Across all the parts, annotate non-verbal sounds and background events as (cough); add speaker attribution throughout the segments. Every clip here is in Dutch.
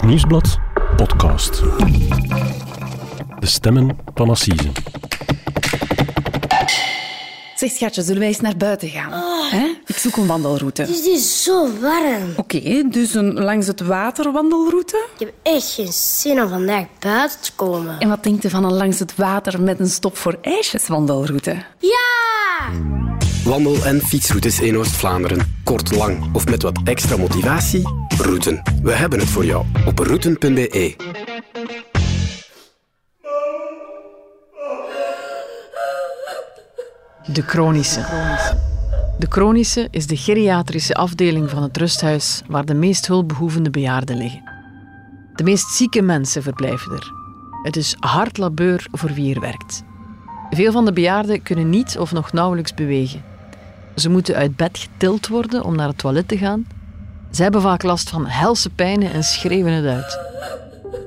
Speaker 1: Het Nieuwsblad podcast. De stemmen van Assise.
Speaker 2: Zeg schatje, zullen wij eens naar buiten gaan? Hè? Ik zoek een wandelroute.
Speaker 3: Het is zo warm.
Speaker 2: Oké, dus een langs het water wandelroute.
Speaker 3: Ik heb echt geen zin om vandaag buiten te komen.
Speaker 2: En wat denkt u van een langs het water met een stop voor ijsjes wandelroute?
Speaker 3: Ja!
Speaker 4: Wandel- en fietsroutes in Oost-Vlaanderen. Kort, lang of met wat extra motivatie? Routen. We hebben het voor jou op routen.be.
Speaker 5: De chronische. De chronische is de geriatrische afdeling van het rusthuis waar de meest hulpbehoevende bejaarden liggen. De meest zieke mensen verblijven er. Het is hard labeur voor wie er werkt. Veel van de bejaarden kunnen niet of nog nauwelijks bewegen. Ze moeten uit bed getild worden om naar het toilet te gaan. Ze hebben vaak last van helse pijnen en schreeuwen het uit.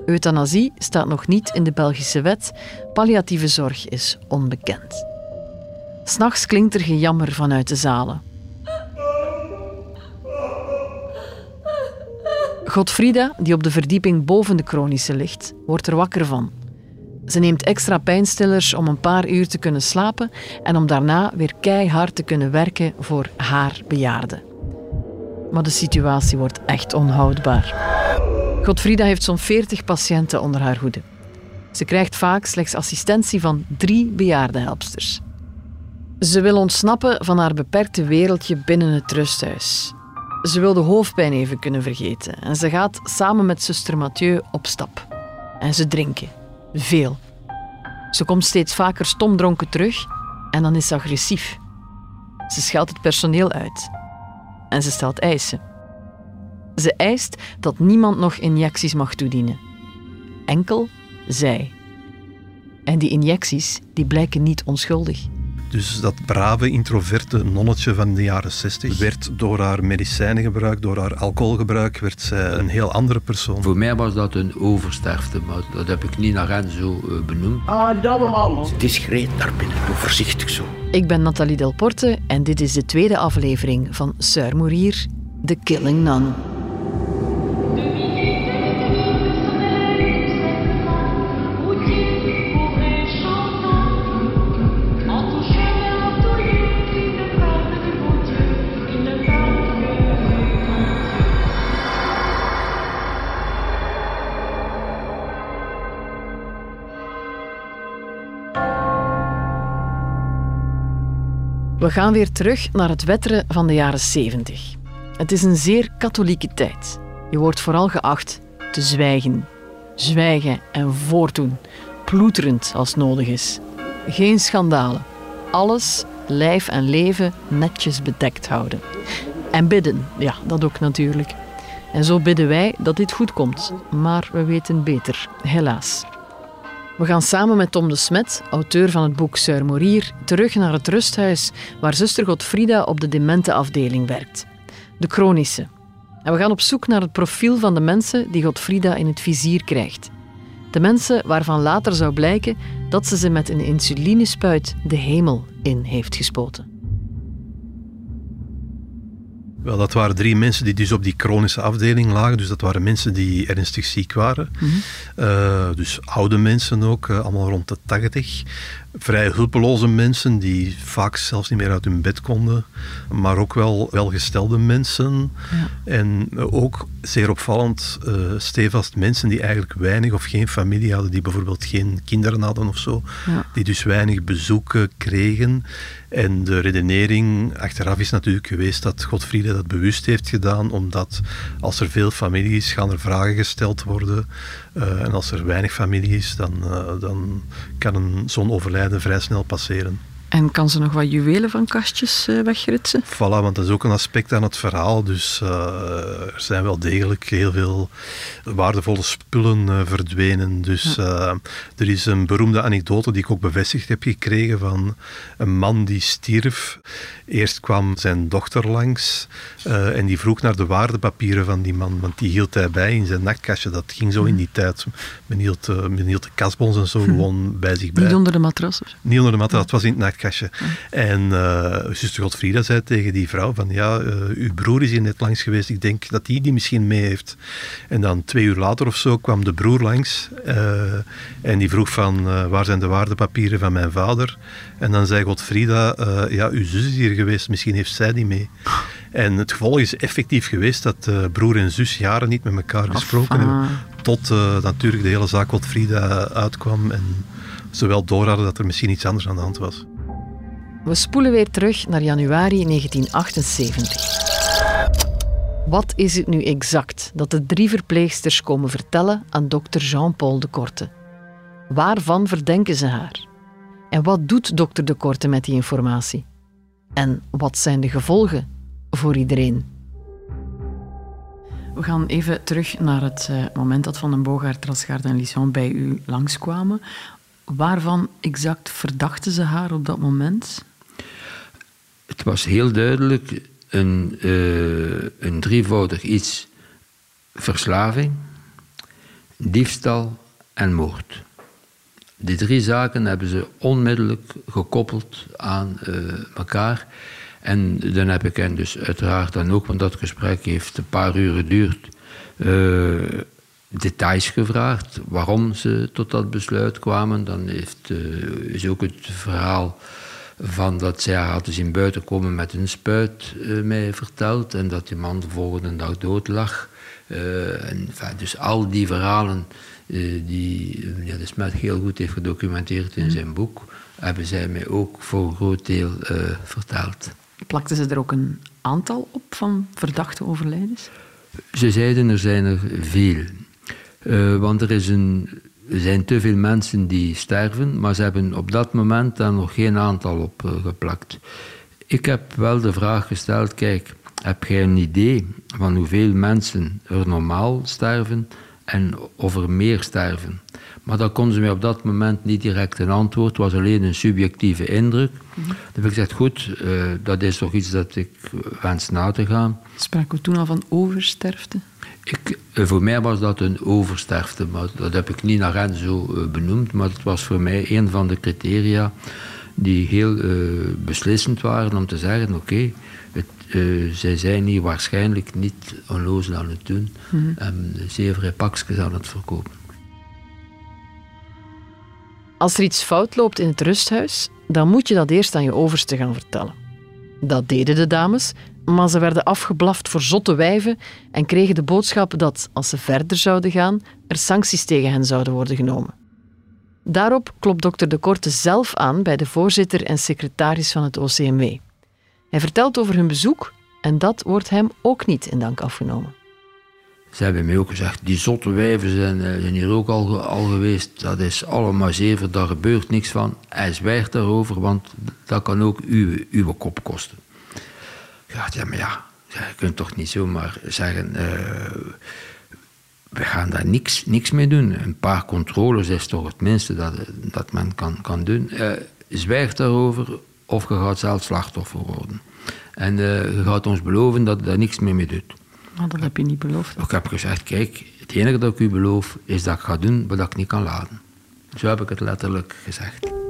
Speaker 5: Euthanasie staat nog niet in de Belgische wet. Palliatieve zorg is onbekend. S'nachts klinkt er gejammer vanuit de zalen. Godfrida, die op de verdieping boven de chronische ligt, wordt er wakker van. Ze neemt extra pijnstillers om een paar uur te kunnen slapen en om daarna weer keihard te kunnen werken voor haar bejaarde. Maar de situatie wordt echt onhoudbaar. Godfrida heeft zo'n 40 patiënten onder haar hoede. Ze krijgt vaak slechts assistentie van drie bejaardenhelpsters. Ze wil ontsnappen van haar beperkte wereldje binnen het rusthuis. Ze wil de hoofdpijn even kunnen vergeten en ze gaat samen met zuster Mathieu op stap. En ze drinken. Veel. Ze komt steeds vaker stomdronken terug en dan is ze agressief. Ze scheldt het personeel uit. En ze stelt eisen. Ze eist dat niemand nog injecties mag toedienen. Enkel zij. En die injecties die blijken niet onschuldig.
Speaker 6: Dus dat brave, introverte nonnetje van de jaren 60 werd door haar medicijnengebruik, door haar alcoholgebruik, werd zij een heel andere persoon.
Speaker 7: Voor mij was dat een oversterfte, maar dat heb ik niet naar hen zo eh, benoemd.
Speaker 8: Discreet daar binnen, doe voorzichtig zo.
Speaker 5: Ik ben Nathalie Delporte en dit is de tweede aflevering van Sœur Mourir, The Killing Nun. Gaan weer terug naar het wetteren van de jaren 70. Het is een zeer katholieke tijd. Je wordt vooral geacht te zwijgen. Zwijgen en voortdoen. Ploeterend als nodig is. Geen schandalen. Alles, lijf en leven, netjes bedekt houden. En bidden, ja, dat ook natuurlijk. En zo bidden wij dat dit goed komt. Maar we weten beter, helaas. We gaan samen met Tom de Smet, auteur van het boek Sœur Morier, terug naar het rusthuis waar zuster Godfrida op de demente afdeling werkt. De chronische. En we gaan op zoek naar het profiel van de mensen die Godfrida in het vizier krijgt. De mensen waarvan later zou blijken dat ze ze met een insulinespuit de hemel in heeft gespoten.
Speaker 6: Wel, dat waren drie mensen die dus op die chronische afdeling lagen. Dus dat waren mensen die ernstig ziek waren. Uh, dus oude mensen ook, uh, allemaal rond de 80. Vrij hulpeloze mensen die vaak zelfs niet meer uit hun bed konden. Maar ook wel welgestelde mensen. Ja. En uh, ook zeer opvallend, stevast mensen die eigenlijk weinig of geen familie hadden. Die bijvoorbeeld geen kinderen hadden of zo. Ja. Die dus weinig bezoeken kregen. En de redenering achteraf is natuurlijk geweest dat Godfriede dat bewust heeft gedaan, omdat als er veel familie is, gaan er vragen gesteld worden. Uh, en als er weinig familie is, dan, uh, dan kan zo'n overlijden vrij snel passeren.
Speaker 5: En kan ze nog wat juwelen van kastjes uh, wegritsen?
Speaker 6: Voilà, want dat is ook een aspect aan het verhaal. Dus uh, er zijn wel degelijk heel veel waardevolle spullen uh, verdwenen. Dus ja. er is een beroemde anekdote die ik ook bevestigd heb gekregen van een man die stierf. Eerst kwam zijn dochter langs en die vroeg naar de waardepapieren van die man, want die hield hij bij in zijn nachtkastje. Dat ging zo in die tijd. Men hield, men hield de kasbons en zo gewoon bij zich bij.
Speaker 5: Niet onder de matras?
Speaker 6: Niet onder de matras, dat was in het nachtkastje En uh, zuster Godfrieda zei tegen die vrouw van ja, uh, uw broer is hier net langs geweest, ik denk dat hij die misschien mee heeft. En dan twee uur later of zo kwam de broer langs uh, en die vroeg van waar zijn de waardepapieren van mijn vader? En dan zei Godfrieda, ja, uw zus is hier geweest, misschien heeft zij die mee. En het gevolg is effectief geweest dat broer en zus jaren niet met elkaar gesproken hebben. Tot natuurlijk de hele zaak Godfrieda uitkwam en zowel door hadden dat er misschien iets anders aan de hand was.
Speaker 5: We spoelen weer terug naar januari 1978. Wat is het nu exact dat de drie verpleegsters komen vertellen aan dokter Jean-Paul de Korte? Waarvan verdenken ze haar? En wat doet dokter de Korte met die informatie? En wat zijn de gevolgen voor iedereen?
Speaker 2: We gaan even terug naar het eh, moment dat Van den Boogaard, Trasgaard en Lisson bij u langskwamen. Waarvan exact verdachten ze haar op dat moment?
Speaker 7: Het was heel duidelijk een, uh, een drievoudig iets. Verslaving, diefstal en moord. Die drie zaken hebben ze onmiddellijk gekoppeld aan uh, elkaar. En dan heb ik hen dus uiteraard dan ook, want dat gesprek heeft een paar uur geduurd, uh, details gevraagd, waarom ze tot dat besluit kwamen. Dan heeft, is ook het verhaal van dat zij haar hadden zien buiten komen met een spuit uh, mij verteld en dat die man de volgende dag dood lag. Uh, en, enfin, dus al die verhalen die meneer de Smet heel goed heeft gedocumenteerd in zijn boek, hebben zij mij ook voor een groot deel verteld.
Speaker 2: Plakten ze er ook een aantal op van verdachte overlijdens?
Speaker 7: Ze zeiden er zijn er veel. Want er, is een, er zijn te veel mensen die sterven, maar ze hebben op dat moment daar nog geen aantal op uh, geplakt. Ik heb wel de vraag gesteld: kijk, heb jij een idee van hoeveel mensen er normaal sterven en of er meer sterven? Maar daar konden ze mij op dat moment niet direct een antwoord. Het was alleen een subjectieve indruk. Mm -hmm. Dan heb ik gezegd, goed, uh, dat is toch iets dat ik wens na te gaan.
Speaker 2: Spraken we toen al van oversterfte?
Speaker 7: Ik, eh, voor mij was dat een oversterfte, maar dat heb ik niet naar hen zo uh, benoemd. Maar het was voor mij een van de criteria die heel uh, beslissend waren om te zeggen: oké, okay, zij zijn hier waarschijnlijk niet onlozel aan het doen mm -hmm. en zevere pakjes aan het verkopen.
Speaker 5: Als er iets fout loopt in het rusthuis, dan moet je dat eerst aan je overste gaan vertellen. Dat deden de dames, maar ze werden afgeblaft voor zotte wijven en kregen de boodschap dat, als ze verder zouden gaan, er sancties tegen hen zouden worden genomen. Daarop klopt dokter De Korte zelf aan bij de voorzitter en secretaris van het OCMW. Hij vertelt over hun bezoek en dat wordt hem ook niet in dank afgenomen.
Speaker 7: Ze hebben mij ook gezegd, die zotte wijven zijn, zijn hier ook al, al geweest. Dat is allemaal zeven, daar gebeurt niks van. Hij zwijgt daarover, want dat kan ook uw, uw kop kosten. Ja, ja, maar ja, je kunt toch niet zomaar zeggen... Uh, we gaan daar niks, niks mee doen. Een paar controles is toch het minste dat, dat men kan, kan doen. Uh, zwijg daarover of je gaat zelf slachtoffer worden. En uh, je gaat ons beloven dat je daar niks meer mee doet.
Speaker 2: Maar dat heb je niet beloofd.
Speaker 7: Ik heb gezegd, kijk, het enige dat ik u beloof is dat ik ga doen wat ik niet kan laten. Zo heb ik het letterlijk gezegd.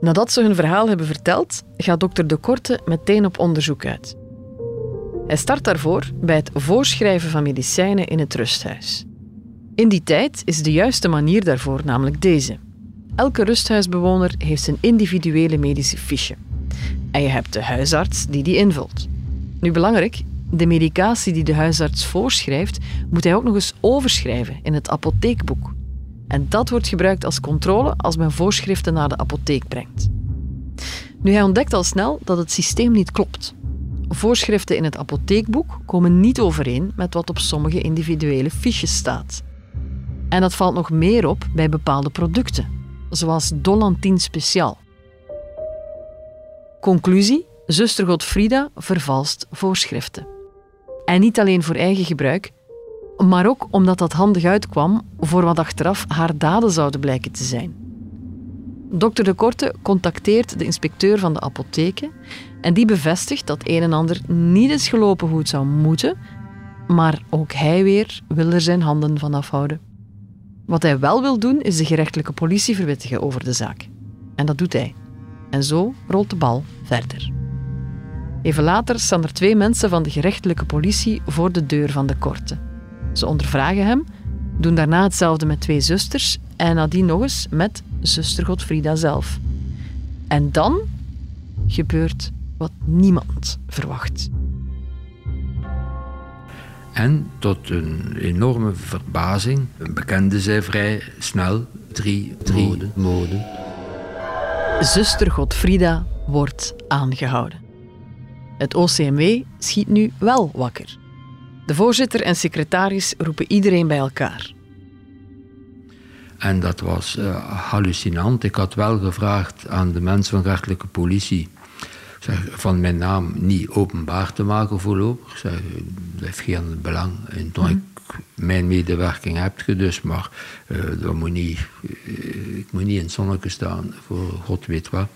Speaker 5: Nadat ze hun verhaal hebben verteld, gaat dokter De Korte meteen op onderzoek uit. Hij start daarvoor bij het voorschrijven van medicijnen in het rusthuis. In die tijd is de juiste manier daarvoor namelijk deze. Elke rusthuisbewoner heeft zijn individuele medische fiche. En je hebt de huisarts die die invult. Nu belangrijk, de medicatie die de huisarts voorschrijft, moet hij ook nog eens overschrijven in het apotheekboek. En dat wordt gebruikt als controle als men voorschriften naar de apotheek brengt. Nu, hij ontdekt al snel dat het systeem niet klopt. Voorschriften in het apotheekboek komen niet overeen met wat op sommige individuele fiches staat. En dat valt nog meer op bij bepaalde producten, zoals Dolantin Speciaal. Conclusie: zuster Godfrida vervalst voorschriften. En niet alleen voor eigen gebruik, maar ook omdat dat handig uitkwam voor wat achteraf haar daden zouden blijken te zijn. Dokter De Korte contacteert de inspecteur van de apotheken en die bevestigt dat een en ander niet is gelopen hoe het zou moeten, maar ook hij weer wil er zijn handen van afhouden. Wat hij wel wil doen, is de gerechtelijke politie verwittigen over de zaak. En dat doet hij. En zo rolt de bal verder. Even later staan er twee mensen van de gerechtelijke politie voor de deur van de korte. Ze ondervragen hem, doen daarna hetzelfde met twee zusters en nadien nog eens met zuster Godfrida zelf. En dan gebeurt wat niemand verwacht.
Speaker 7: En tot een enorme verbazing bekende zij vrij snel drie, drie moden. moden.
Speaker 5: Zuster Godfrida wordt aangehouden. Het OCMW schiet nu wel wakker. De voorzitter en secretaris roepen iedereen bij elkaar.
Speaker 7: En dat was uh, hallucinant. Ik had wel gevraagd aan de mensen van rechtelijke politie zeg, van mijn naam niet openbaar te maken voorlopig. Zeg, dat heeft geen belang. En toen ik mijn medewerking heb je dus, maar uh, dat moet niet, uh, ik moet niet in het zonnetje staan voor god weet wat.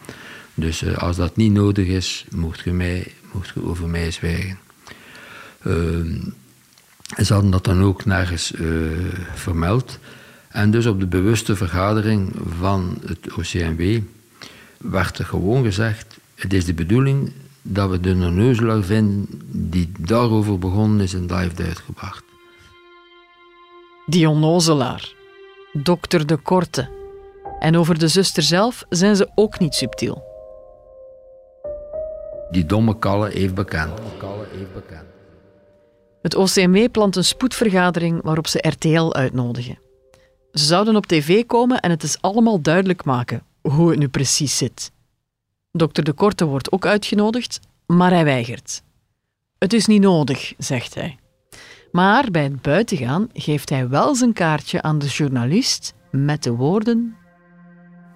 Speaker 7: Dus als dat niet nodig is, mocht je, mij, mocht je over mij zwijgen. Ehm, ze hadden dat dan ook nergens vermeld. En dus op de bewuste vergadering van het OCMW werd er gewoon gezegd: het is de bedoeling dat we de onneuzelaar vinden die daarover begonnen is en dat heeft uitgebracht.
Speaker 5: Die onnozelaar. Dokter de Korte. En over de zuster zelf zijn ze ook niet subtiel.
Speaker 7: Die domme kalle heeft bekend.
Speaker 5: Het OCMW plant een spoedvergadering waarop ze RTL uitnodigen. Ze zouden op tv komen en het is allemaal duidelijk maken hoe het nu precies zit. Dokter de Korte wordt ook uitgenodigd, maar hij weigert. Het is niet nodig, zegt hij. Maar bij het buitengaan geeft hij wel zijn kaartje aan de journalist met de woorden: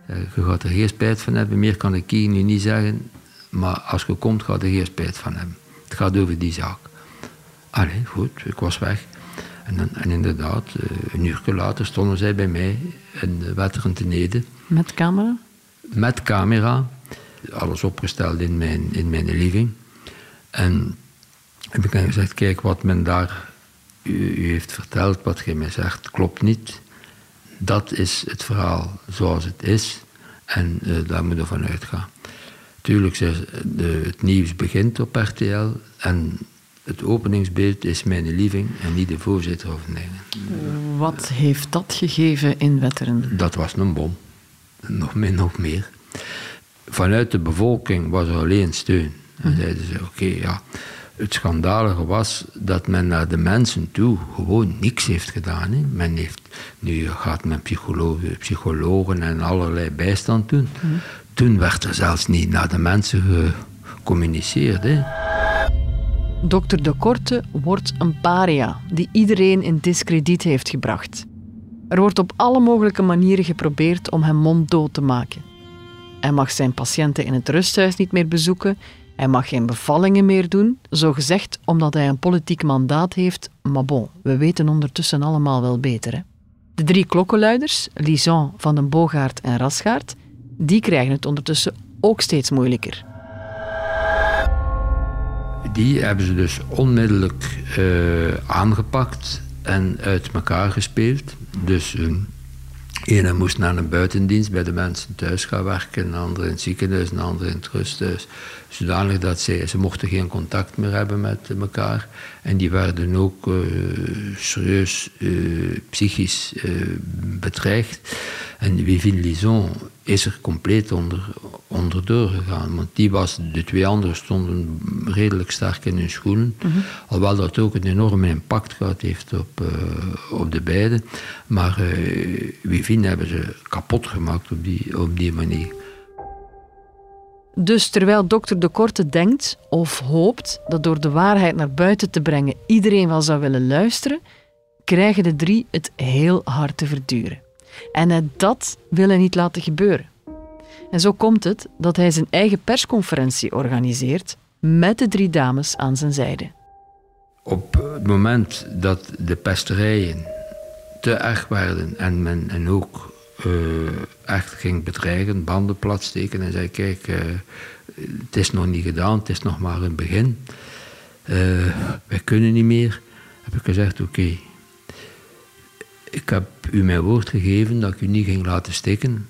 Speaker 7: Je gaat er geen spijt van hebben, meer kan ik hier nu niet zeggen, maar als je komt, gaat er geen spijt van hebben. Het gaat over die zaak. Allee, goed, ik was weg. En, en inderdaad, eh, een uur later stonden zij bij mij in de Wetteren te
Speaker 5: Met camera?
Speaker 7: Met camera alles opgesteld in mijn, in mijn living. En heb ik gezegd, kijk, wat men daar u, heeft verteld, wat gij mij zegt, klopt niet. Dat is het verhaal zoals het is en uh, daar moeten we van uitgaan. Tuurlijk, de, het nieuws begint op RTL en het openingsbeeld is mijn living en niet de voorzitter of nee.
Speaker 5: Wat heeft dat gegeven in Wetteren?
Speaker 7: Dat was een bom. Nog meer, nog meer vanuit de bevolking was er alleen steun. En zeiden ze, oké, ja. Het schandalige was dat men naar de mensen toe gewoon niks heeft gedaan. Hè. Men heeft, nu gaat men psychologen, psychologen en allerlei bijstand doen. Mhm. Toen werd er zelfs niet naar de mensen gecommuniceerd. Hè.
Speaker 5: Dokter De Korte wordt een paria die iedereen in discrediet heeft gebracht. Er wordt op alle mogelijke manieren geprobeerd om hem monddood te maken. Hij mag zijn patiënten in het rusthuis niet meer bezoeken. Hij mag geen bevallingen meer doen, zo gezegd omdat hij een politiek mandaat heeft. Maar bon, we weten ondertussen allemaal wel beter. Hè? De drie klokkenluiders, Lison, Van den Boogaard en Rasgaard, die krijgen het ondertussen ook steeds moeilijker.
Speaker 7: Die hebben ze dus onmiddellijk uh, aangepakt en uit elkaar gespeeld. Dus uh, Ene moest naar een buitendienst bij de mensen thuis gaan werken, een andere in het ziekenhuis, een andere in het rusthuis. Zodanig dat ze, ze mochten geen contact meer hebben met elkaar. En die werden ook uh, serieus uh, psychisch uh, bedreigd. En Vivien Lison is er compleet onder, onderdoor gegaan. Want die was, de twee anderen stonden redelijk sterk in hun schoenen. Mm Alhoewel dat ook een enorme impact gehad heeft op, uh, op de beiden. Maar uh, Vivien hebben ze kapot gemaakt op die, op die manier.
Speaker 5: Dus terwijl dokter De Korte denkt of hoopt dat door de waarheid naar buiten te brengen iedereen wel zou willen luisteren, krijgen de drie het heel hard te verduren. En dat wil hij niet laten gebeuren. En zo komt het dat hij zijn eigen persconferentie organiseert met de drie dames aan zijn zijde.
Speaker 7: Op het moment dat de pesterijen te erg werden en men en ook uh, echt ging bedreigen, banden platsteken en zei: Kijk, uh, het is nog niet gedaan, het is nog maar een begin. Uh, wij kunnen niet meer. heb ik gezegd, oké, ik heb u mijn woord gegeven dat ik u niet ging laten stikken.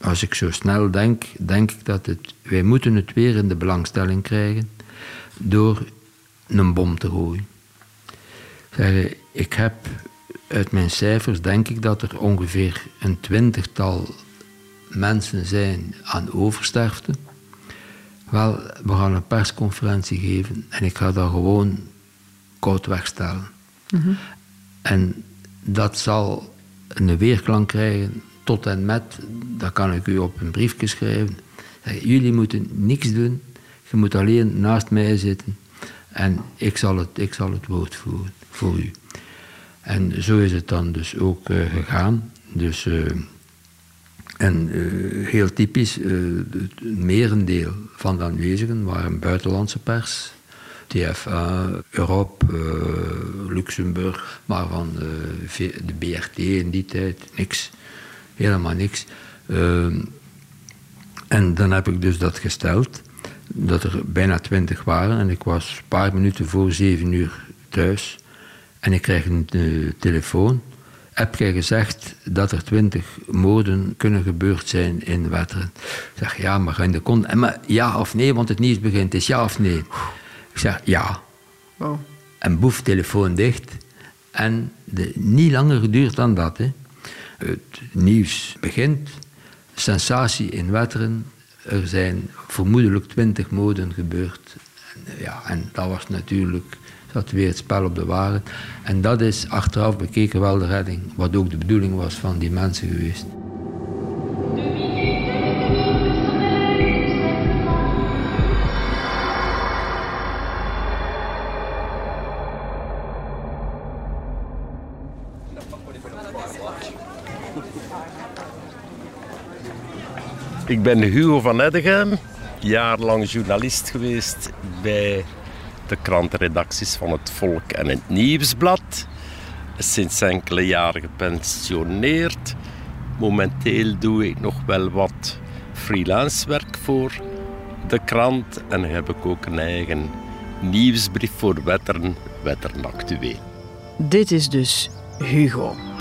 Speaker 7: Als ik zo snel denk, denk ik dat het, wij moeten het weer in de belangstelling krijgen door een bom te gooien. Zeg, ik heb uit mijn cijfers denk ik dat er ongeveer een twintigtal mensen zijn aan oversterfte. Wel, we gaan een persconferentie geven en ik ga dat gewoon koud wegstellen. Mm En dat zal een weerklank krijgen tot en met, dat kan ik u op een briefje schrijven. Jullie moeten niks doen, je moet alleen naast mij zitten en ik zal het, ik zal het woord voeren voor u. En zo is het dan dus ook uh, gegaan. Dus, uh, en uh, heel typisch, het merendeel van de aanwezigen waren buitenlandse pers. TFA, Europe, Luxemburg, maar van de BRT in die tijd niks. Helemaal niks. En dan heb ik dus dat gesteld, dat er bijna twintig waren. En ik was een paar minuten voor zeven uur thuis. En ik krijg een uh, telefoon. Heb jij gezegd dat er twintig moorden kunnen gebeurd zijn in Wetteren? Ik zeg, ja, maar in de kont... Maar ja of nee, want het nieuws begint. Het is ja of nee? Ik zeg, ja. Wow. En boef, telefoon dicht. En de, niet langer geduurd dan dat. Hè. Het nieuws begint. Sensatie in Wetteren. Er zijn vermoedelijk twintig moorden gebeurd. En, ja, en dat was natuurlijk dat weer het spel op de waren. En dat is achteraf bekeken wel de redding, wat ook de bedoeling was van die mensen geweest.
Speaker 9: Ik ben Hugo van Eddegem, jarenlang journalist geweest bij de krantenredacties van het Volk en het Nieuwsblad. Sinds enkele jaren gepensioneerd. Momenteel doe ik nog wel wat freelance werk voor de krant en heb ik ook een eigen nieuwsbrief voor Wetteren, Wetteren Actueel.
Speaker 5: Dit is dus Hugo.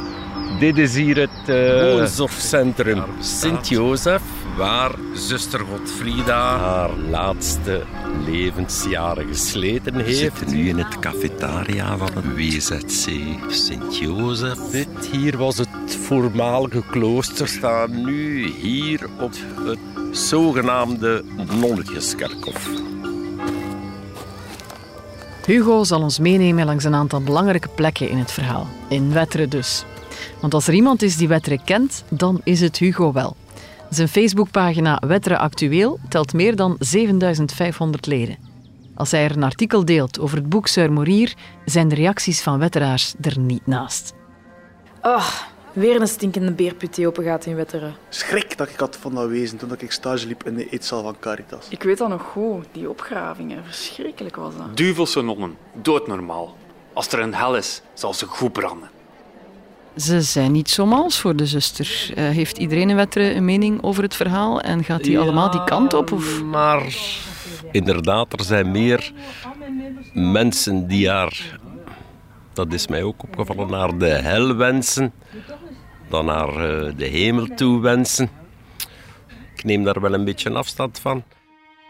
Speaker 9: Dit is hier het uh, woonzorgcentrum Sint-Jozef, waar zuster Godfrieda haar laatste levensjaren gesleten heeft. We
Speaker 8: zitten nu in het cafetaria van het WZC Sint-Jozef.
Speaker 9: Hier was het voormalige klooster, staan nu hier op het zogenaamde Nonnetjeskerkhof.
Speaker 5: Hugo zal ons meenemen langs een aantal belangrijke plekken in het verhaal. In Wetteren dus. Want als er iemand is die Wetteren kent, dan is het Hugo wel. Zijn Facebookpagina Wetteren Actueel telt meer dan 7500 leden. Als hij er een artikel deelt over het boek Sir Morier, zijn de reacties van wetteraars er niet naast.
Speaker 10: Oh, weer een stinkende beerput die open gaat in Wetteren.
Speaker 11: Schrik dat ik had van dat wezen toen ik stage liep in de eetzaal van Caritas.
Speaker 10: Ik weet dat nog goed, die opgravingen. Verschrikkelijk was dat.
Speaker 12: Duvelse nonnen, doodnormaal. Als er een hel is, zal ze goed branden.
Speaker 2: Ze zijn niet zo mals voor de zuster. Uh, heeft iedereen in Wetteren een mening over het verhaal en gaat die allemaal die kant op? Of?
Speaker 9: Maar inderdaad, er zijn meer mensen die haar, dat is mij ook opgevallen, naar de hel wensen dan naar uh, de hemel toe wensen. Ik neem daar wel een beetje afstand van.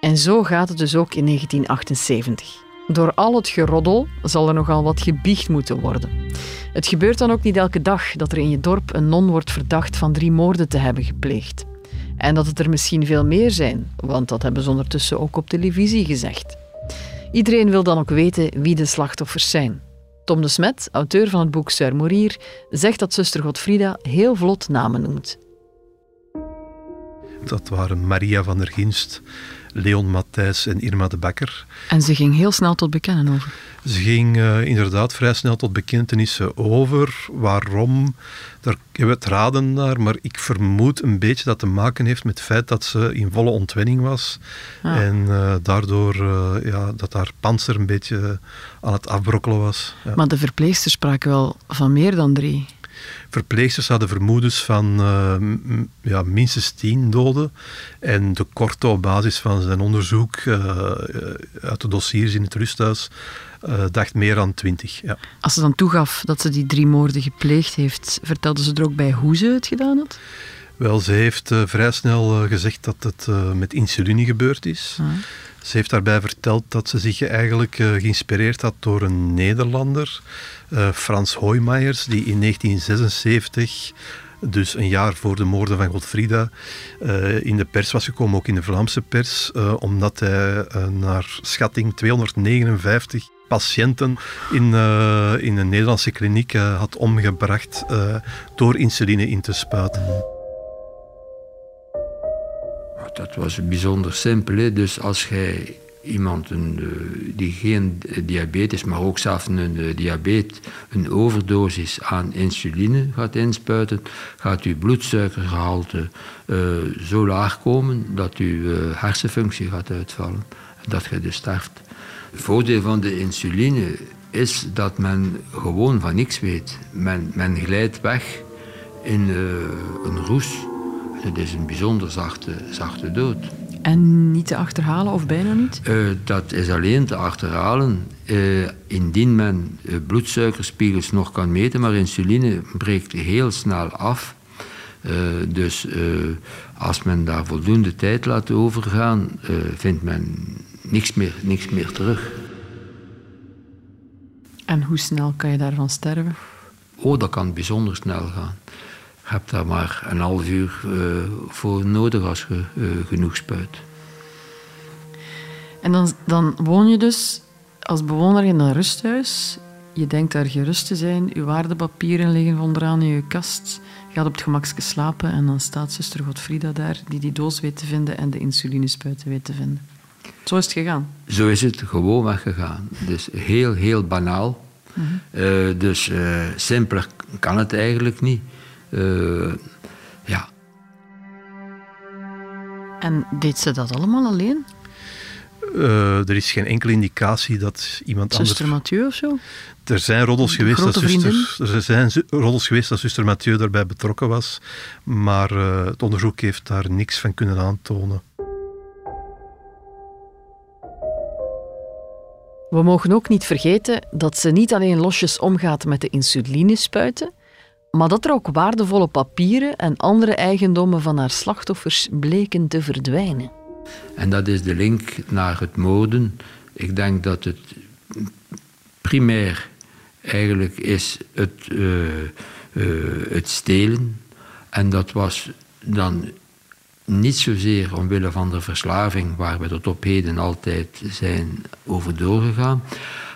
Speaker 5: En zo gaat het dus ook in 1978. Door al het geroddel zal er nogal wat gebiecht moeten worden. Het gebeurt dan ook niet elke dag dat er in je dorp een non wordt verdacht van drie moorden te hebben gepleegd. En dat het er misschien veel meer zijn, want dat hebben ze ondertussen ook op televisie gezegd. Iedereen wil dan ook weten wie de slachtoffers zijn. Tom de Smet, auteur van het boek Sir Morier, zegt dat zuster Godfrieda heel vlot namen noemt.
Speaker 6: Dat waren Maria van der Ginst, Leon Matthijs en Irma de Bakker.
Speaker 2: En ze ging heel snel tot bekennen over?
Speaker 6: Ze ging uh, inderdaad vrij snel tot bekentenissen over. Waarom? Daar hebben we het raden naar, maar ik vermoed een beetje dat te maken heeft met het feit dat ze in volle ontwenning was. Ah. En uh, daardoor uh, ja, dat haar panzer een beetje aan het afbrokkelen was.
Speaker 2: Ja. Maar de verpleegsters spraken wel van meer dan drie.
Speaker 6: Verpleegsters hadden vermoedens van uh, ja, minstens tien doden. En de Korte, op basis van zijn onderzoek uh, uit de dossiers in het rusthuis, uh, dacht meer dan twintig. Ja.
Speaker 2: Als ze dan toegaf dat ze die drie moorden gepleegd heeft, vertelde ze er ook bij hoe ze het gedaan had?
Speaker 6: Wel, ze heeft vrij snel gezegd dat het met insuline gebeurd is. Ah. Ze heeft daarbij verteld dat ze zich eigenlijk geïnspireerd had door een Nederlander, Frans Hoijmaiers, die in 1976 dus een jaar voor de moorden van Godfrida, uh, in de pers was gekomen, ook in de Vlaamse pers, omdat hij naar schatting 259 patiënten in, in een Nederlandse kliniek had omgebracht door insuline in te spuiten.
Speaker 7: Dat was bijzonder simpel. Hè? Dus als jij iemand een, eh, die geen diabetes, maar ook zelfs een diabetes, een overdosis aan insuline gaat inspuiten, gaat uw bloedsuikergehalte uh, zo laag komen dat uw hersenfunctie gaat uitvallen. En dat je dus sterft. Het voordeel van de insuline is dat men gewoon van niks weet. Men, men glijdt weg in een roes. Het is een bijzonder zachte, zachte dood.
Speaker 2: En niet te achterhalen of bijna niet?
Speaker 7: Uh, dat is alleen te achterhalen uh, indien men uh, bloedsuikerspiegels nog kan meten, maar insuline breekt heel snel af. dus als men daar voldoende tijd laat overgaan, vindt men niks meer, niks meer terug.
Speaker 2: En hoe snel kan je daarvan sterven?
Speaker 7: Oh, dat kan bijzonder snel gaan hebt daar maar een half uur uh, voor nodig als je uh, genoeg spuit.
Speaker 2: En dan, dan woon je dus als bewoner in een rusthuis. Je denkt daar gerust te zijn. Je waardepapieren liggen onderaan in je kast. Je gaat op het gemakje slapen en dan staat zuster Godfrida daar die die doos weet te vinden en de insulinespuiten weet te vinden. Zo is het gegaan?
Speaker 7: Zo is het gewoon weggegaan. Dus heel, heel banaal. -hmm. uh, dus simpeler kan het eigenlijk niet. Uh, ja.
Speaker 2: En deed ze dat allemaal alleen?
Speaker 6: Uh, er is geen enkele indicatie dat iemand
Speaker 2: anders... Zuster Mathieu of zo?
Speaker 6: Er zijn roddels geweest, dat zuster, er zijn roddels geweest dat zuster Mathieu daarbij betrokken was, maar uh, het onderzoek heeft daar niks van kunnen aantonen.
Speaker 5: We mogen ook niet vergeten dat ze niet alleen losjes omgaat met de insulinespuiten, maar dat er ook waardevolle papieren en andere eigendommen van haar slachtoffers bleken te verdwijnen.
Speaker 7: En dat is de link naar het moorden. Ik denk dat het primair eigenlijk is het, uh, uh, het stelen. En dat was dan niet zozeer omwille van de verslaving, waar we tot op heden altijd zijn over doorgegaan.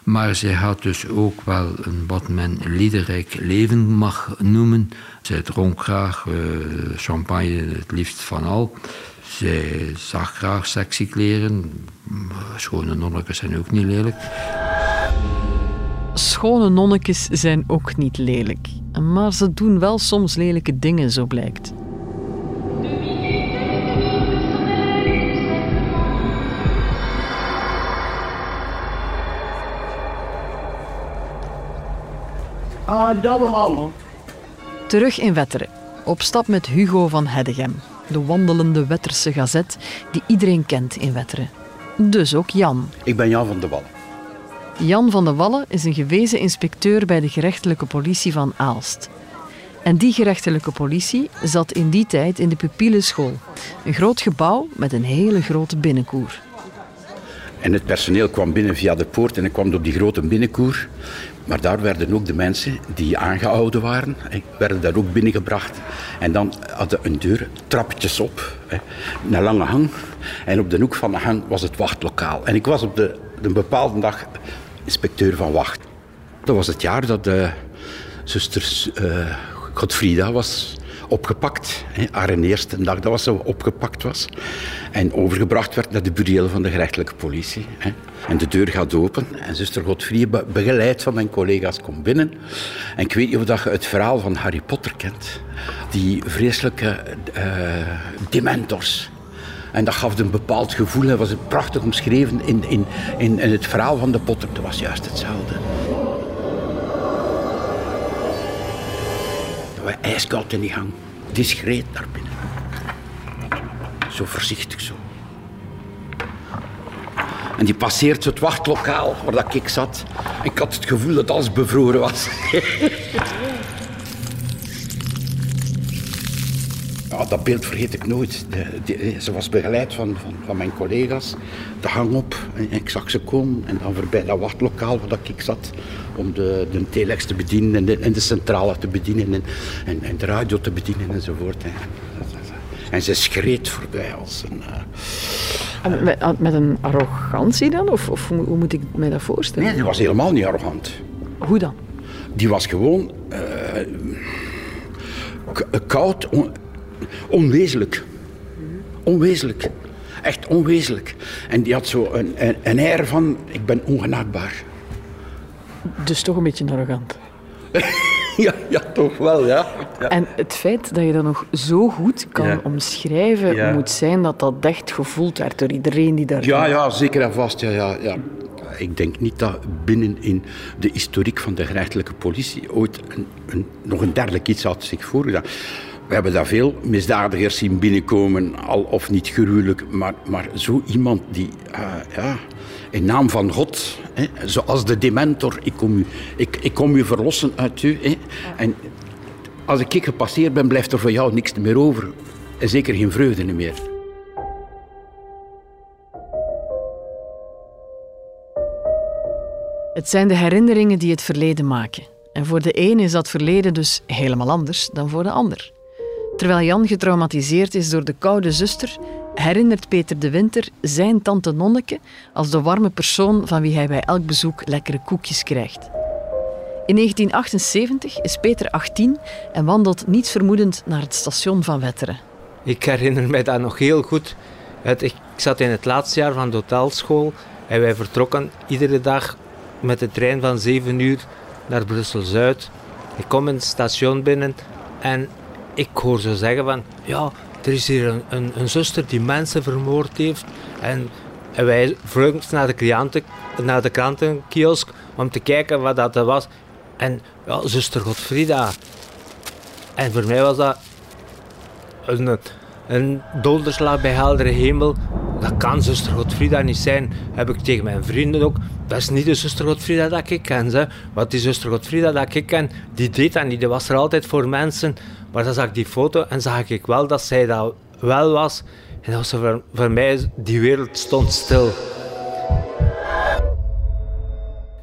Speaker 7: Maar zij had dus ook wel een wat men liederrijk leven mag noemen. Zij dronk graag uh, champagne, het liefst van al. Zij zag graag sexy kleren. Schone nonnetjes zijn ook niet lelijk.
Speaker 5: Schone nonnetjes zijn ook niet lelijk. Maar ze doen wel soms lelijke dingen, zo blijkt.
Speaker 13: Ah,
Speaker 5: Terug in Wetteren, op stap met Hugo van Heddegem, de wandelende Wetterse gazet die iedereen kent in Wetteren. Dus ook Jan.
Speaker 13: Ik ben Jan van de Wallen.
Speaker 5: Jan van de Wallen is een gewezen inspecteur bij de gerechtelijke politie van Aalst. En die gerechtelijke politie zat in die tijd in de Pupielenschool, een groot gebouw met een hele grote binnenkoer.
Speaker 13: En het personeel kwam binnen via de poort en ik kwam op die grote binnenkoer. Maar daar werden ook de mensen die aangehouden waren, werden daar ook binnengebracht. En dan hadden een deur, trappetjes op, een lange hang. En op de hoek van de hang was het wachtlokaal. En ik was op de, een bepaalde dag inspecteur van wacht. Dat was het jaar dat de zuster uh, Godfrida was opgepakt. Haar eerste dag dat ze opgepakt was. En overgebracht werd naar de burelen van de gerechtelijke politie. En de deur gaat open en zuster Godfried, begeleid van mijn collega's, komt binnen. En ik weet niet of je het verhaal van Harry Potter kent. Die vreselijke uh, dementors. En dat gaf een bepaald gevoel. Dat was prachtig omschreven in, in, in, in het verhaal van de Potter. Dat was juist hetzelfde. We ijskoud in die gang. Discreet naar binnen. Zo voorzichtig zo. En die passeert het wachtlokaal waar dat ik zat. Ik had het gevoel dat alles bevroren was. (laughs) Dat beeld vergeet ik nooit. De, ze was begeleid van, van, van, mijn collega's. De hang op. En ik zag ze komen. En dan voorbij dat wachtlokaal waar ik zat. Om de, de telex te bedienen en de, en de centrale te bedienen. En, en, en, de radio te bedienen enzovoort. En, en ze schreed voorbij als een...
Speaker 5: Uh, met, met, een arrogantie dan? Of, of hoe, hoe, moet ik mij dat voorstellen?
Speaker 13: Nee, die was helemaal niet arrogant.
Speaker 5: Hoe dan?
Speaker 13: Die was gewoon... Uh, koud, on, onwezenlijk. Onwezenlijk. Echt onwezenlijk. En die had zo een, een, een air van, ik ben ongenaakbaar.
Speaker 5: Dus toch een beetje arrogant. (laughs)
Speaker 13: ja, ja, toch wel, ja. ja.
Speaker 5: En het feit dat je dat nog zo goed kan
Speaker 13: Ja.
Speaker 5: omschrijven,
Speaker 13: Ja.
Speaker 5: moet zijn dat dat echt gevoeld werd door iedereen die daar...
Speaker 13: Ja, ja, zeker en vast. Ja, ja, ja. Ik denk niet dat binnen in de historiek van de gerechtelijke politie ooit een, een, nog een dergelijk iets had zich voorgedaan. We hebben daar veel misdadigers zien binnenkomen, al of niet gruwelijk, maar, maar zo iemand die, eh, ja, in naam van God, hè, zoals de dementor, ik kom, u, ik, ik kom u verlossen uit u. Hè, en als ik gepasseerd ben, blijft er voor jou niks meer over. En zeker geen vreugde meer.
Speaker 5: Het zijn de herinneringen die het verleden maken. En voor de een is dat verleden dus helemaal anders dan voor de ander. Terwijl Jan getraumatiseerd is door de koude zuster, herinnert Peter de Winter zijn tante Nonneke als de warme persoon van wie hij bij elk bezoek lekkere koekjes krijgt. In 1978 is Peter 18 en wandelt niets vermoedend naar het station van Wetteren.
Speaker 14: Ik herinner mij dat nog heel goed. Ik zat in het laatste jaar van de hotelschool en wij vertrokken iedere dag met de trein van 7 uur naar Brussel-Zuid. Ik kom in het station binnen en ik hoor zo zeggen van... Ja, er is hier een, een, zuster die mensen vermoord heeft. En, en wij vlogen naar de, kranten, naar de krantenkiosk om te kijken wat dat was. En ja, zuster Godfrida. En voor mij was dat een, een donderslag bij heldere hemel. Dat kan zuster Godfrida niet zijn. Heb ik tegen mijn vrienden ook. Dat is niet de zuster Godfrida dat ik ken. Hè. Want die zuster Godfrida dat ik ken, die deed dat niet. Die was er altijd voor mensen. Maar dan zag ik die foto en zag ik wel dat zij dat wel was. En dat was voor, voor mij, die wereld stond stil.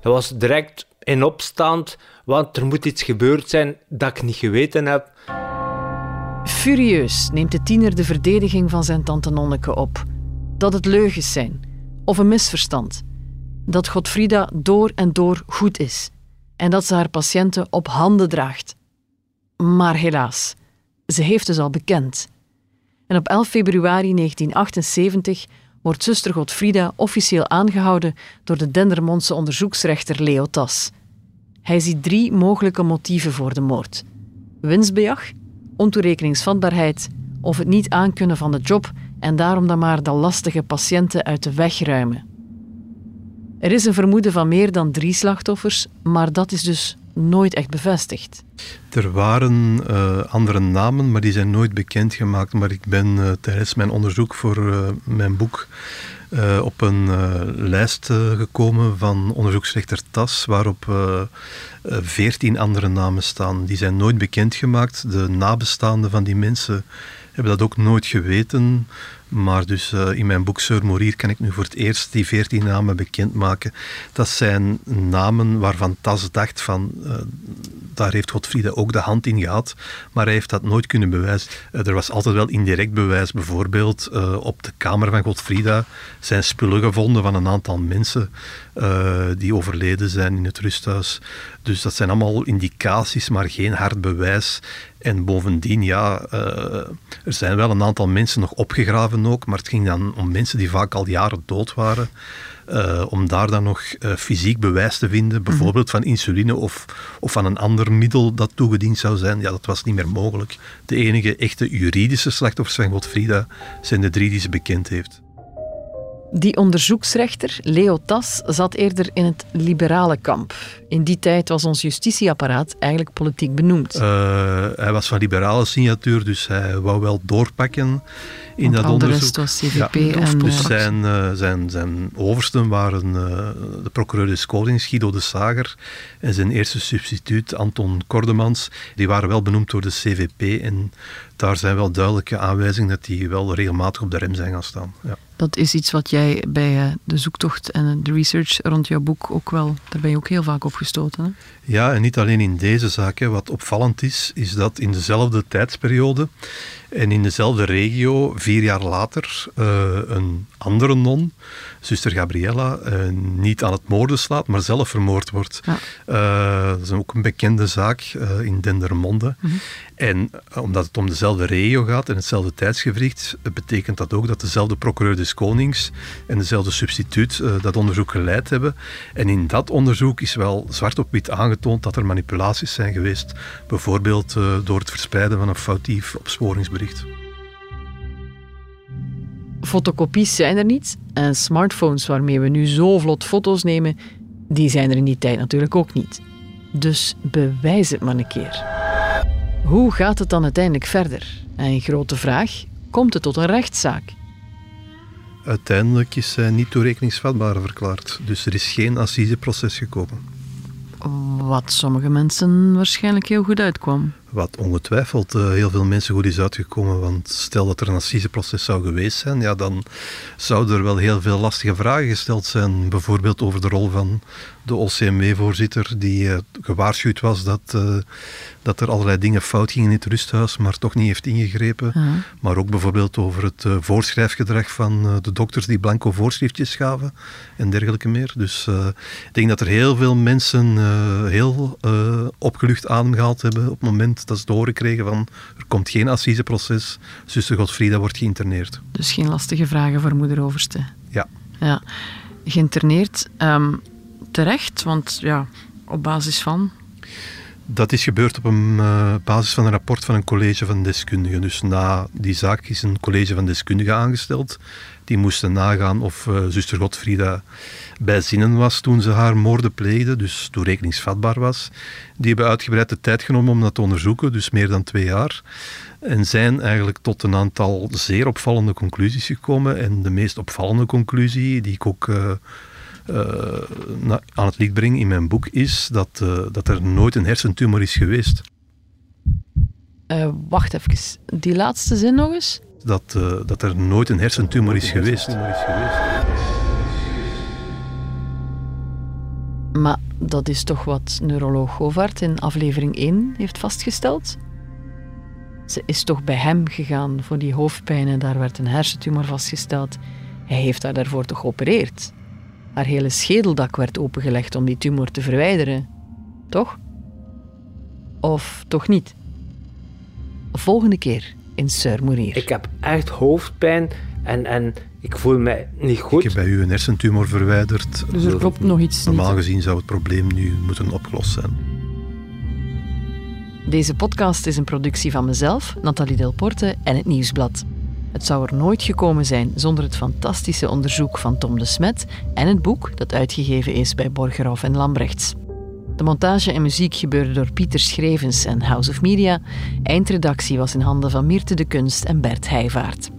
Speaker 14: Dat was direct in opstand, want er moet iets gebeurd zijn dat ik niet geweten heb.
Speaker 5: Furieus neemt de tiener de verdediging van zijn tante Nonneke op. Dat het leugens zijn, of een misverstand. Dat Godfrida door en door goed is. En dat ze haar patiënten op handen draagt. Maar helaas, ze heeft dus al bekend. En op 11 februari 1978 wordt zuster Godfrida officieel aangehouden door de Dendermondse onderzoeksrechter Leo Tas. Hij ziet drie mogelijke motieven voor de moord: winstbejag, ontoerekeningsvatbaarheid of het niet aankunnen van de job en daarom dan maar de lastige patiënten uit de weg ruimen. Er is een vermoeden van meer dan drie slachtoffers, maar dat is dus nooit echt bevestigd.
Speaker 6: Er waren eh, andere namen, maar die zijn nooit bekendgemaakt. Maar ik ben eh, tijdens mijn onderzoek voor eh, mijn boek op een lijst gekomen van onderzoeksrechter Tas, waarop veertien andere namen staan. Die zijn nooit bekendgemaakt. De nabestaanden van die mensen hebben dat ook nooit geweten. Maar dus eh, in mijn boek Seur Morier kan ik nu voor het eerst die veertien namen bekendmaken. Dat zijn namen waarvan Tas dacht van, eh, daar heeft Godfrieda ook de hand in gehad, maar hij heeft dat nooit kunnen bewijzen. Eh, er was altijd wel indirect bewijs, bijvoorbeeld op de kamer van Godfrieda zijn spullen gevonden van een aantal mensen die overleden zijn in het rusthuis. Dus dat zijn allemaal indicaties, maar geen hard bewijs. En bovendien, ja, eh, er zijn wel een aantal mensen nog opgegraven ook, maar het ging dan om mensen die vaak al jaren dood waren. Eh, om daar dan nog eh, fysiek bewijs te vinden, bijvoorbeeld van insuline of, of van een ander middel dat toegediend zou zijn, ja, dat was niet meer mogelijk. De enige echte juridische slachtoffers van Godfrida zijn de drie die ze bekend heeft.
Speaker 5: Die onderzoeksrechter, Leo Tas, zat eerder in het liberale kamp. In die tijd was ons justitieapparaat eigenlijk politiek benoemd.
Speaker 6: Uh, hij was van liberale signatuur, dus hij wou wel doorpakken in
Speaker 5: Want
Speaker 6: dat onderzoek.
Speaker 5: was CVP
Speaker 6: Ja,
Speaker 5: en,
Speaker 6: dus
Speaker 5: eh,
Speaker 6: zijn, uh, zijn, zijn oversten waren uh, de procureur des Konings, Guido de Sager, en zijn eerste substituut, Anton Kordemans. Die waren wel benoemd door de CVP en daar zijn wel duidelijke aanwijzingen dat die wel regelmatig op de rem zijn gaan staan. Ja.
Speaker 5: Dat is iets wat jij bij eh, de zoektocht en de research rond jouw boek ook wel, daar ben je ook heel vaak op gestoten. Hè?
Speaker 6: Ja, en niet alleen in deze zaak. Wat opvallend is, is dat in dezelfde tijdsperiode en in dezelfde regio, vier jaar later, uh, een andere non, zuster Gabriella, uh, niet aan het moorden slaat, maar zelf vermoord wordt.
Speaker 5: Ja.
Speaker 6: Uh, dat is ook een bekende zaak in Dendermonde.
Speaker 5: Mhm.
Speaker 6: En omdat het om dezelfde regio gaat en hetzelfde tijdsgevricht, betekent dat ook dat dezelfde procureur des Konings en dezelfde substituut dat onderzoek geleid hebben. En in dat onderzoek is wel zwart op wit aangetoond dat er manipulaties zijn geweest, bijvoorbeeld door het verspreiden van een foutief opsporingsbericht.
Speaker 5: Fotocopies zijn er niet en smartphones waarmee we nu zo vlot foto's nemen, die zijn er in die tijd natuurlijk ook niet. Dus bewijs het maar een keer. Hoe gaat het dan uiteindelijk verder? En grote vraag, komt het tot een rechtszaak?
Speaker 6: Uiteindelijk is zij niet toerekeningsvatbaar verklaard, dus er is geen assiseproces gekomen.
Speaker 5: Wat sommige mensen waarschijnlijk heel goed uitkwam.
Speaker 6: Wat ongetwijfeld uh, heel veel mensen goed is uitgekomen, want stel dat er een assiseproces zou geweest zijn, ja, dan zouden er wel heel veel lastige vragen gesteld zijn. Bijvoorbeeld over de rol van de OCMW-voorzitter, die uh, gewaarschuwd was dat, uh, dat er allerlei dingen fout gingen in het rusthuis, maar toch niet heeft ingegrepen.
Speaker 5: Ja.
Speaker 6: Maar ook bijvoorbeeld over het voorschrijfgedrag van de dokters die blanco voorschriftjes gaven en dergelijke meer. Dus ik denk dat er heel veel mensen heel opgelucht ademgehaald hebben op het moment dat ze te horen kregen van er komt geen assiseproces, zuster Godfrieda wordt geïnterneerd.
Speaker 5: Dus geen lastige vragen voor moeder Overste.
Speaker 6: Ja.
Speaker 5: ja. Geïnterneerd, um, terecht, want ja, op basis van...
Speaker 6: Dat is gebeurd op een uh, basis van een rapport van een college van deskundigen. Dus na die zaak is een college van deskundigen aangesteld. Die moesten nagaan of uh, zuster Godfrieda bij zinnen was toen ze haar moorden pleegde, dus toerekeningsvatbaar was. Die hebben uitgebreid de tijd genomen om dat te onderzoeken, dus meer dan twee jaar. En zijn eigenlijk tot een aantal zeer opvallende conclusies gekomen. En de meest opvallende conclusie, die ik ook uh, uh, aan het licht breng in mijn boek, is dat, uh, dat er nooit een hersentumor is geweest.
Speaker 5: Uh, wacht even, die laatste zin nog eens?
Speaker 6: Dat, dat er nooit een hersentumor is geweest.
Speaker 5: Maar dat is toch wat neuroloog Govart in aflevering 1 heeft vastgesteld? Ze is toch bij hem gegaan voor die hoofdpijn en daar werd een hersentumor vastgesteld. Hij heeft haar daarvoor toch geopereerd? Haar hele schedeldak werd opengelegd om die tumor te verwijderen. Toch? Of toch niet? Volgende keer in Surmoerier.
Speaker 14: Ik heb echt hoofdpijn en, en ik voel me niet goed.
Speaker 6: Ik heb bij u een hersentumor verwijderd.
Speaker 5: Dus er klopt nog iets
Speaker 6: Normaal
Speaker 5: niet.
Speaker 6: gezien zou het probleem nu moeten opgelost zijn.
Speaker 5: Deze podcast is een productie van mezelf, Nathalie Delporte en het Nieuwsblad. Het zou er nooit gekomen zijn zonder het fantastische onderzoek van Tom de Smet en het boek dat uitgegeven is bij Borgerhoff en Lambrechts. De montage en muziek gebeurde door Pieter Schrevens en House of Media. Eindredactie was in handen van Mirte de Kunst en Bert Heijvaart.